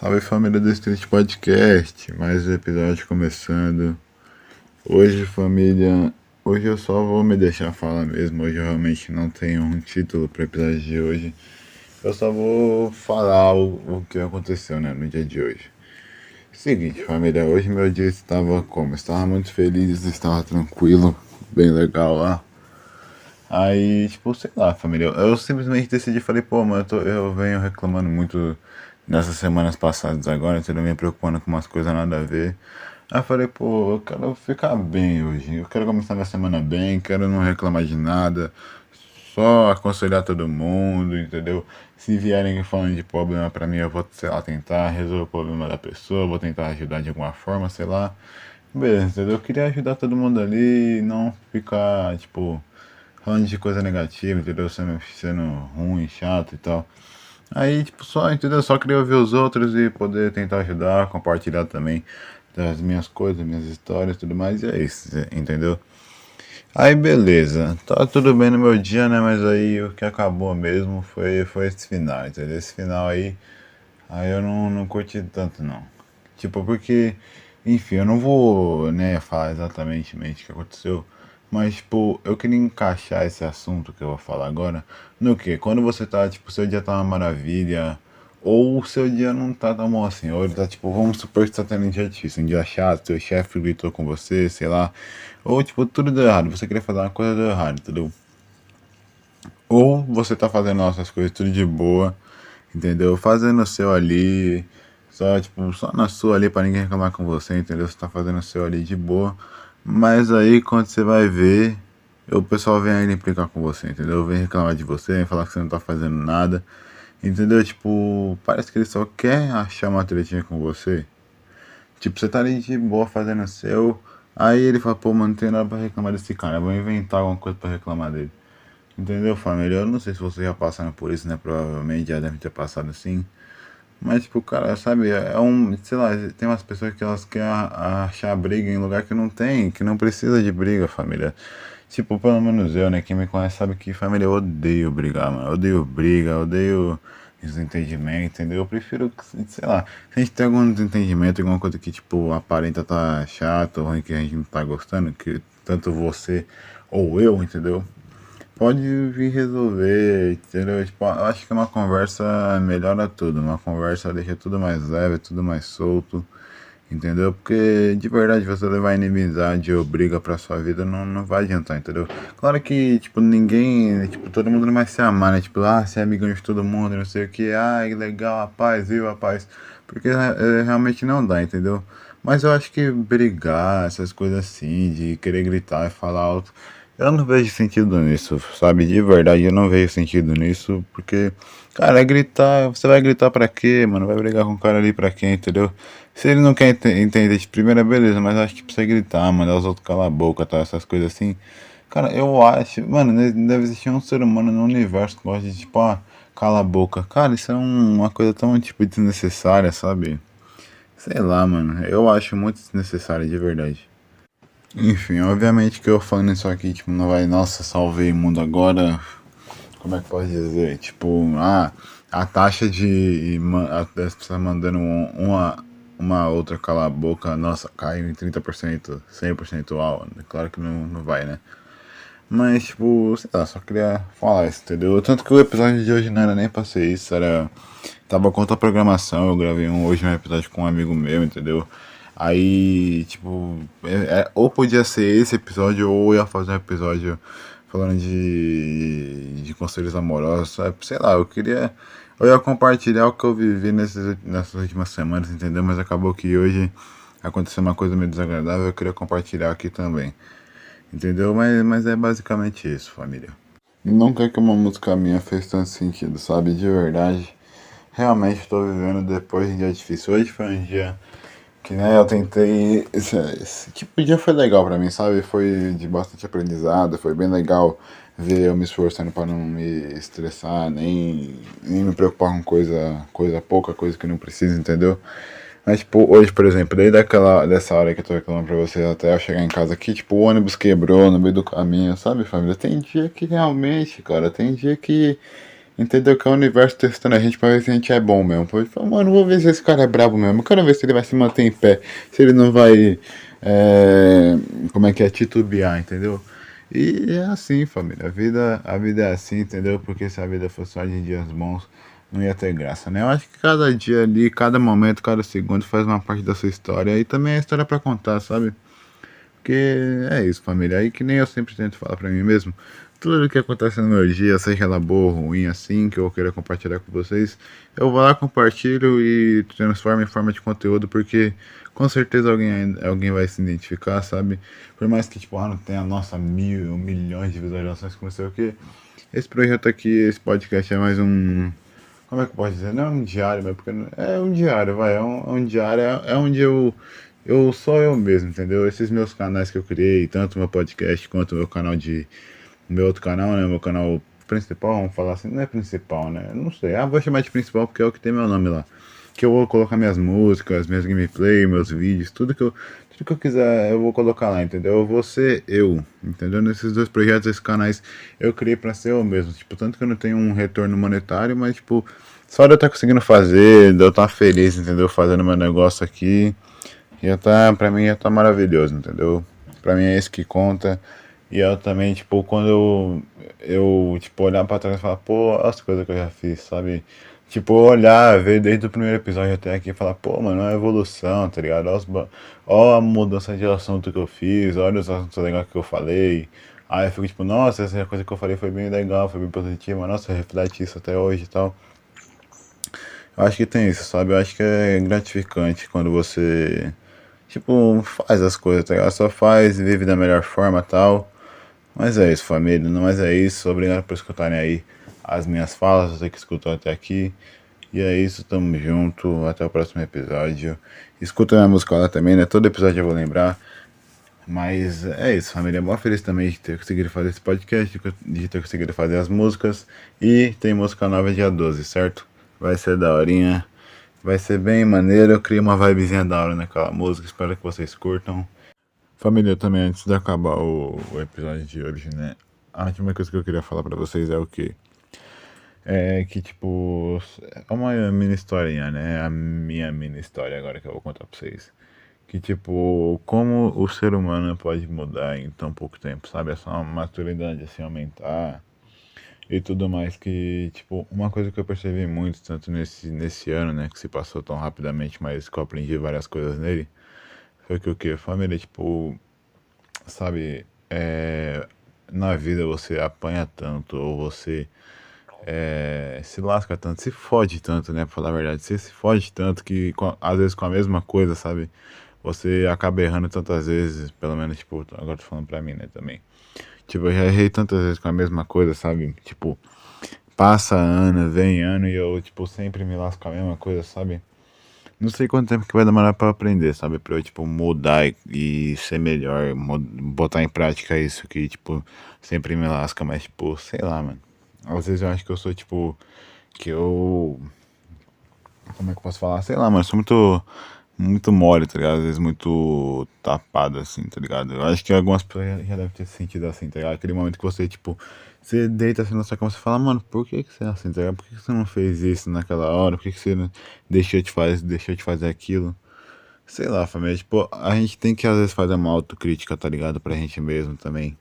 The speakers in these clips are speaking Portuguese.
Salve família do Street Podcast, mais um episódio começando. Hoje, família, hoje eu só vou me deixar falar mesmo. Hoje eu realmente não tenho um título para o episódio de hoje. Eu só vou falar o, o que aconteceu né, no dia de hoje. Seguinte, família, hoje meu dia estava como? Estava muito feliz, estava tranquilo, bem legal lá. Aí, tipo, sei lá, família, eu, simplesmente decidi, falei, pô, mano, eu, tô, eu venho reclamando muito nessas semanas passadas agora, entendeu? Me preocupando com umas coisas nada a ver. Aí eu falei, pô, eu quero ficar bem hoje. Eu quero começar minha semana bem, quero não reclamar de nada. Só aconselhar todo mundo, entendeu? Se vierem falando de problema pra mim, eu vou, sei lá, tentar resolver o problema da pessoa, vou tentar ajudar de alguma forma, sei lá. Beleza, entendeu? Eu queria ajudar todo mundo ali não ficar, tipo, falando de coisa negativa, entendeu? Sendo, sendo ruim, chato e tal. Aí, tipo, só, entendeu? Só queria ouvir os outros e poder tentar ajudar, compartilhar também das minhas coisas, minhas histórias tudo mais. E é isso, entendeu? Aí, beleza. Tá tudo bem no meu dia, né? Mas aí o que acabou mesmo foi, foi esse final, entendeu? Esse final aí, aí eu não, não curti tanto, não. Tipo, porque, enfim, eu não vou, né, falar exatamente o que aconteceu. Mas, tipo, eu queria encaixar esse assunto que eu vou falar agora no que? Quando você tá, tipo, seu dia tá uma maravilha, ou o seu dia não tá tão bom assim, ou ele tá, tipo, vamos supor que você tá tendo um dia difícil, um dia chato, seu chefe gritou com você, sei lá, ou, tipo, tudo deu errado, você queria fazer uma coisa deu errado, entendeu? Ou você tá fazendo nossas coisas tudo de boa, entendeu? Fazendo o seu ali, só, tipo, só na sua ali pra ninguém reclamar com você, entendeu? Você tá fazendo o seu ali de boa. Mas aí quando você vai ver, o pessoal vem aí implicar com você, entendeu? Vem reclamar de você, vem falar que você não tá fazendo nada. Entendeu? Tipo, parece que ele só quer achar uma tretinha com você. Tipo, você tá ali de boa fazendo o seu. Aí ele fala, pô, mano, não tem nada pra reclamar desse cara. Eu vou inventar alguma coisa pra reclamar dele. Entendeu, família? Eu não sei se vocês já passaram por isso, né? Provavelmente já devem ter passado assim. Mas, tipo, cara, sabe, é um. Sei lá, tem umas pessoas que elas querem achar briga em lugar que não tem, que não precisa de briga, família. Tipo, pelo menos eu, né? Quem me conhece sabe que, família, eu odeio brigar, mano. Eu odeio briga, eu odeio desentendimento, entendeu? Eu prefiro, sei lá, se a gente tem algum desentendimento, alguma coisa que, tipo, aparenta tá chato, ruim, que a gente não tá gostando, que tanto você ou eu, entendeu? Pode vir resolver, entendeu? Tipo, acho que uma conversa melhora tudo, uma conversa deixa tudo mais leve, tudo mais solto, entendeu? Porque de verdade você levar inimizade ou briga pra sua vida não, não vai adiantar, entendeu? Claro que, tipo, ninguém, tipo, todo mundo não vai se amar, né? Tipo, ah, você é amigão de todo mundo, não sei o que, ah, que legal, rapaz, viu, rapaz? Porque é, realmente não dá, entendeu? Mas eu acho que brigar, essas coisas assim, de querer gritar e falar alto eu não vejo sentido nisso, sabe? De verdade, eu não vejo sentido nisso, porque, cara, é gritar, você vai gritar pra quê, mano? Vai brigar com o cara ali pra quê, entendeu? Se ele não quer ent entender de primeira, beleza, mas acho que precisa gritar, mandar os outros calar a boca, tá? Essas coisas assim. Cara, eu acho, mano, deve existir um ser humano no universo que gosta de, tipo, ah, cala a boca. Cara, isso é um, uma coisa tão, tipo, desnecessária, sabe? Sei lá, mano, eu acho muito desnecessário, de verdade. Enfim, obviamente que eu falando isso aqui, tipo, não vai, nossa, salvei o mundo agora. Como é que pode dizer? Tipo, ah, a taxa de das pessoas mandando uma, uma outra calar a boca, nossa, caiu em 30%, 100% ao. Claro que não, não vai, né? Mas, tipo, sei lá, só queria falar isso, entendeu? Tanto que o episódio de hoje não era nem pra ser isso, era. Tava com outra programação, eu gravei um, hoje um episódio com um amigo meu, entendeu? Aí, tipo, é, é, ou podia ser esse episódio, ou ia fazer um episódio falando de, de conselhos amorosos, sabe? sei lá, eu queria. Eu ia compartilhar o que eu vivi nesses, nessas últimas semanas, entendeu? Mas acabou que hoje aconteceu uma coisa meio desagradável, eu queria compartilhar aqui também. Entendeu? Mas, mas é basicamente isso, família. Nunca que uma música minha fez tanto sentido, sabe? De verdade. Realmente estou vivendo depois de um dia difícil. Hoje foi um dia que né, eu tentei. Esse, esse tipo de dia foi legal pra mim, sabe? Foi de bastante aprendizado, foi bem legal ver eu me esforçando para não me estressar, nem, nem me preocupar com coisa, coisa pouca, coisa que não precisa, entendeu? Mas, tipo, hoje, por exemplo, desde aquela, dessa hora que eu tô reclamando pra vocês até eu chegar em casa aqui, tipo, o ônibus quebrou no meio do caminho, sabe, família? Tem dia que realmente, cara, tem dia que Entendeu? Que é o universo testando a gente pra ver se a gente é bom mesmo. Pode falar, mano, vou ver se esse cara é brabo mesmo. Eu quero ver se ele vai se manter em pé. Se ele não vai. É, como é que é? Titubear, entendeu? E é assim, família. A vida, a vida é assim, entendeu? Porque se a vida fosse só de dias bons, não ia ter graça, né? Eu acho que cada dia ali, cada momento, cada segundo faz uma parte da sua história. E também é história para contar, sabe? Porque é isso, família. Aí que nem eu sempre tento falar pra mim mesmo. Tudo que acontece no meu dia, seja ela boa ou ruim assim, que eu queira compartilhar com vocês, eu vou lá, compartilho e transformo em forma de conteúdo, porque com certeza alguém, alguém vai se identificar, sabe? Por mais que, tipo, ah, não tenha, nossa, mil, milhões de visualizações, como sei o que. Esse projeto aqui, esse podcast é mais um. Como é que pode dizer? Não é um diário, mas porque é um diário, vai. É um, é um diário, é, é onde eu eu sou eu mesmo, entendeu? Esses meus canais que eu criei, tanto meu podcast quanto meu canal de. Meu outro canal, né? Meu canal principal, vamos falar assim, não é principal, né? Não sei. Ah, vou chamar de principal porque é o que tem meu nome lá. Que eu vou colocar minhas músicas, minhas gameplay, meus vídeos, tudo que eu. Tudo que eu quiser eu vou colocar lá, entendeu? Eu vou ser eu, entendeu? Nesses dois projetos, esses canais, eu criei pra ser eu mesmo. Tipo, tanto que eu não tenho um retorno monetário, mas tipo, só de eu estar conseguindo fazer, de eu estar feliz, entendeu? Fazendo meu negócio aqui já tá, pra mim já tá maravilhoso, entendeu? Pra mim é isso que conta. E eu também, tipo, quando eu, eu tipo, olhar pra trás e falar, pô, as coisas que eu já fiz, sabe? Tipo, olhar, ver desde o primeiro episódio até aqui e falar, pô, mano, é uma evolução, tá ligado? Olha, olha a mudança de assunto que eu fiz, olha os assuntos legais que eu falei. Aí eu fico tipo, nossa, essa coisa que eu falei foi bem legal, foi bem positiva, nossa, reflete isso até hoje e tal. Eu acho que tem isso, sabe? Eu acho que é gratificante quando você Tipo, faz as coisas, tá ligado? Só faz, vive da melhor forma tal. Mas é isso, família. Mais é isso. Obrigado por escutarem aí as minhas falas, você que escutou até aqui. E é isso, tamo junto. Até o próximo episódio. Escuta minha música lá também, né? Todo episódio eu vou lembrar. Mas é isso, família. Mó feliz também de ter conseguido fazer esse podcast, de ter conseguido fazer as músicas. E tem música nova dia 12, certo? Vai ser daorinha. Vai ser bem maneiro, eu criei uma vibezinha da hora naquela música, espero que vocês curtam. Família, também antes de acabar o, o episódio de hoje, né? A última coisa que eu queria falar pra vocês é o que? É que, tipo, é uma mini historinha, né? A minha mini história agora que eu vou contar pra vocês. Que, tipo, como o ser humano pode mudar em tão pouco tempo, sabe? Essa maturidade, assim, aumentar e tudo mais que, tipo, uma coisa que eu percebi muito, tanto nesse, nesse ano, né, que se passou tão rapidamente, mas que eu aprendi várias coisas nele, foi que o que? Família, tipo, sabe, é, na vida você apanha tanto, ou você é, se lasca tanto, se fode tanto, né, pra falar a verdade, você se fode tanto que, às vezes com a mesma coisa, sabe, você acaba errando tantas vezes, pelo menos, tipo, agora tô falando pra mim, né, também Tipo, eu já errei tantas vezes com a mesma coisa, sabe? Tipo, passa ano, vem ano e eu, tipo, sempre me lasco com a mesma coisa, sabe? Não sei quanto tempo que vai demorar para aprender, sabe? Pra eu, tipo, mudar e, e ser melhor, botar em prática isso que, tipo, sempre me lasca, mas, tipo, sei lá, mano. Às vezes eu acho que eu sou, tipo, que eu. Como é que eu posso falar? Sei lá, mano, eu sou muito muito mole, tá ligado? Às vezes muito tapado, assim, tá ligado? Eu acho que algumas pessoas já devem ter sentido assim, tá ligado? Aquele momento que você, tipo, você deita assim na sua cama e fala, mano, por que, que você é assim, tá ligado? Por que, que você não fez isso naquela hora? Por que, que você deixou de fazer, deixou de fazer aquilo? Sei lá, família, tipo, a gente tem que às vezes fazer uma autocrítica, tá ligado? Pra gente mesmo também.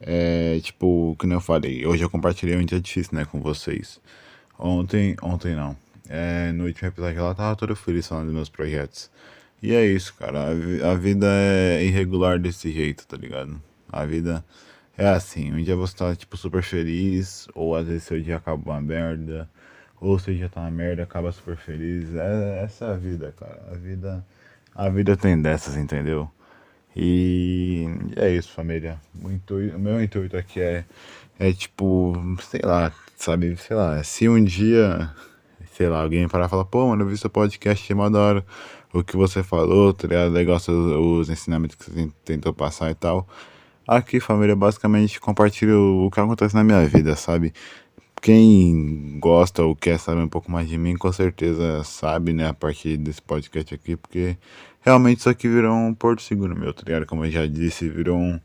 É, tipo, que nem eu falei, hoje eu compartilhei um dia difícil, né, com vocês. Ontem, ontem não é, no último episódio ela tava toda feliz falando dos meus projetos. E é isso, cara. A, a, vida é irregular desse jeito, tá ligado? A vida é assim. Um dia você tá, tipo, super feliz, ou às vezes seu dia acaba uma merda, ou seu dia tá uma merda, acaba super feliz. É, essa é a vida, cara. A vida, a vida tem dessas, entendeu? E é isso, família. O, intuito, o meu intuito aqui é, é tipo, sei lá, sabe? Sei lá, se um dia sei lá, alguém parar e falar, pô, mano, eu vi seu podcast, é mó da hora o que você falou, tá ligado? Legal os, os ensinamentos que você tentou passar e tal. Aqui, família, basicamente compartilho o que acontece na minha vida, sabe? Quem gosta ou quer saber um pouco mais de mim, com certeza sabe, né, a partir desse podcast aqui, porque realmente isso aqui virou um porto seguro meu, tá ligado? Como eu já disse, virou um,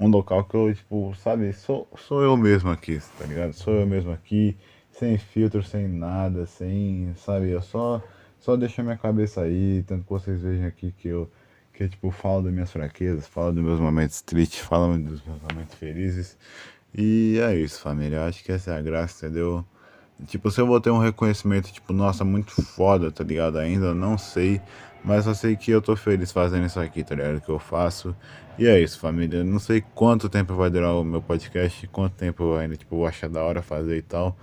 um local que eu, tipo, sabe, sou, sou eu mesmo aqui, tá ligado? Sou eu mesmo aqui sem filtro, sem nada, sem, sabe, eu só só deixo a minha cabeça aí, tanto que vocês vejam aqui que eu que eu, tipo, falo das minhas fraquezas, falo dos meus momentos tristes, falo dos meus momentos felizes. E é isso, família. Eu acho que essa é a graça, entendeu? Tipo, se eu vou ter um reconhecimento, tipo, nossa, muito foda, tá ligado? Ainda não sei. Mas eu sei que eu tô feliz fazendo isso aqui, tá ligado? Que eu faço. E é isso, família. Não sei quanto tempo vai durar o meu podcast, quanto tempo eu ainda, tipo, vou achar da hora fazer e tal.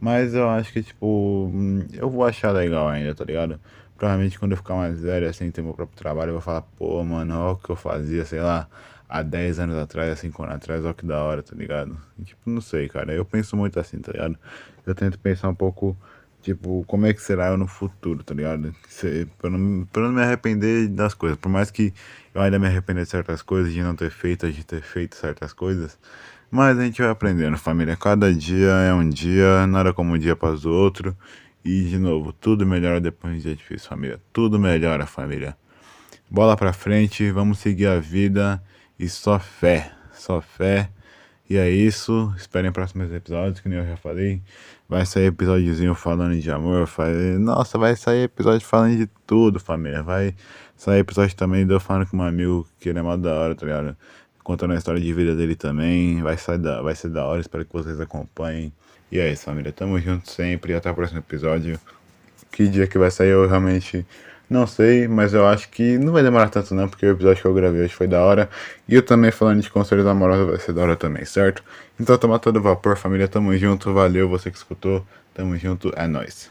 Mas eu acho que, tipo, hum, eu vou achar legal ainda, tá ligado? Provavelmente quando eu ficar mais velho, assim, ter meu próprio trabalho, eu vou falar, pô, mano, olha o que eu fazia, sei lá, há 10 anos atrás, 5 anos atrás, olha que da hora, tá ligado? E, tipo, não sei, cara. Eu penso muito assim, tá ligado? Eu tento pensar um pouco, tipo, como é que será eu no futuro, tá ligado? Se, pra, não, pra não me arrepender das coisas. Por mais que eu ainda me arrependa de certas coisas, de não ter feito, de ter feito certas coisas. Mas a gente vai aprendendo, família. Cada dia é um dia, nada como um dia para os outros. E, de novo, tudo melhora depois de um dia difícil, família. Tudo melhora, família. Bola pra frente, vamos seguir a vida e só fé. Só fé. E é isso. Esperem próximos episódios, que nem eu já falei. Vai sair episódiozinho falando de amor. Falei, nossa, vai sair episódio falando de tudo, família. Vai sair episódio também de eu falando com um amigo que ele é mal da hora, tá ligado? Contando a história de vida dele também. Vai, sair da, vai ser da hora, espero que vocês acompanhem. E é isso, família. Tamo junto sempre. Até o próximo episódio. Que dia que vai sair eu realmente não sei, mas eu acho que não vai demorar tanto não, porque o episódio que eu gravei hoje foi da hora. E eu também falando de conselhos amorosos vai ser da hora também, certo? Então toma todo vapor, família. Tamo junto. Valeu você que escutou. Tamo junto. É nóis.